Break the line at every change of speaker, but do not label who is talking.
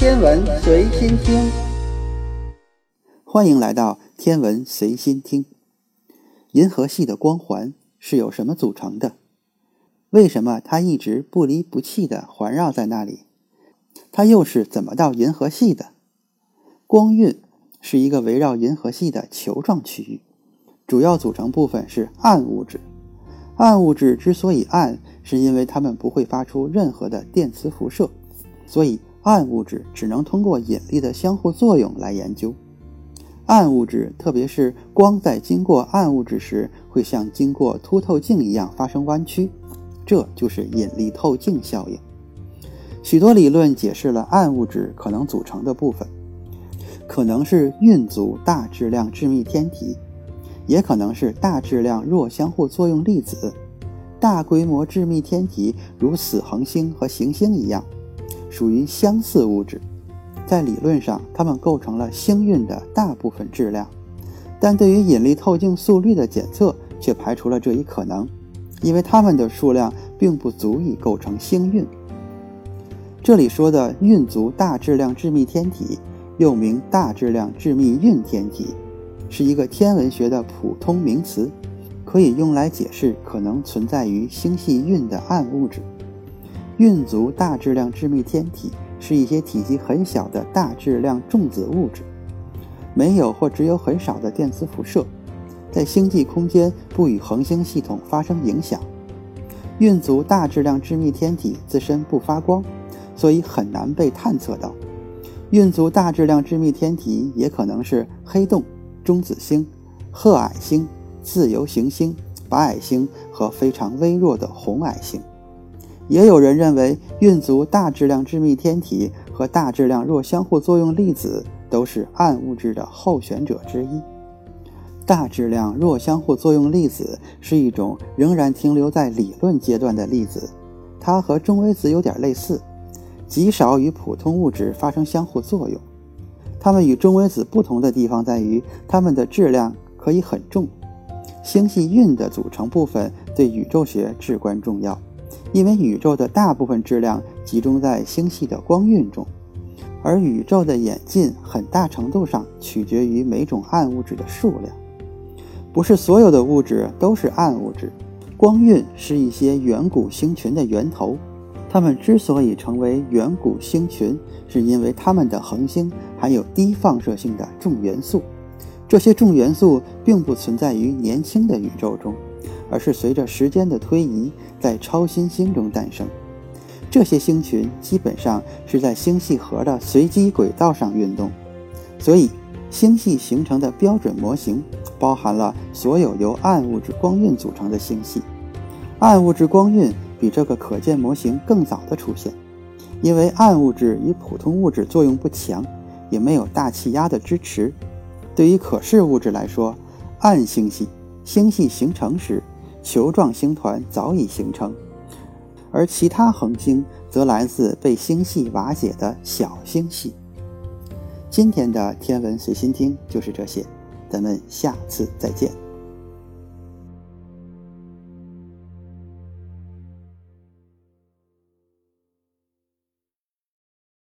天文随心听，
欢迎来到天文随心听。银河系的光环是由什么组成的？为什么它一直不离不弃地环绕在那里？它又是怎么到银河系的？光晕是一个围绕银河系的球状区域，主要组成部分是暗物质。暗物质之所以暗，是因为它们不会发出任何的电磁辐射，所以暗物质只能通过引力的相互作用来研究。暗物质，特别是光在经过暗物质时，会像经过凸透镜一样发生弯曲，这就是引力透镜效应。许多理论解释了暗物质可能组成的部分，可能是运组大质量致密天体，也可能是大质量弱相互作用粒子。大规模致密天体如死恒星和行星一样，属于相似物质。在理论上，它们构成了星运的大部分质量，但对于引力透镜速率的检测却排除了这一可能，因为它们的数量并不足以构成星运。这里说的运足大质量致密天体，又名大质量致密运天体，是一个天文学的普通名词。可以用来解释可能存在于星系运的暗物质。运足大质量致密天体是一些体积很小的大质量重子物质，没有或只有很少的电磁辐射，在星际空间不与恒星系统发生影响。运足大质量致密天体自身不发光，所以很难被探测到。运足大质量致密天体也可能是黑洞、中子星、褐矮星。自由行星、白矮星和非常微弱的红矮星，也有人认为运足大质量致密天体和大质量弱相互作用粒子都是暗物质的候选者之一。大质量弱相互作用粒子是一种仍然停留在理论阶段的粒子，它和中微子有点类似，极少与普通物质发生相互作用。它们与中微子不同的地方在于，它们的质量可以很重。星系运的组成部分对宇宙学至关重要，因为宇宙的大部分质量集中在星系的光晕中，而宇宙的演进很大程度上取决于每种暗物质的数量。不是所有的物质都是暗物质，光晕是一些远古星群的源头。它们之所以成为远古星群，是因为它们的恒星含有低放射性的重元素。这些重元素并不存在于年轻的宇宙中，而是随着时间的推移在超新星中诞生。这些星群基本上是在星系核的随机轨道上运动，所以星系形成的标准模型包含了所有由暗物质光晕组成的星系。暗物质光晕比这个可见模型更早的出现，因为暗物质与普通物质作用不强，也没有大气压的支持。对于可视物质来说，暗星系星系形成时，球状星团早已形成，而其他恒星则来自被星系瓦解的小星系。今天的天文随心听就是这些，咱们下次再见。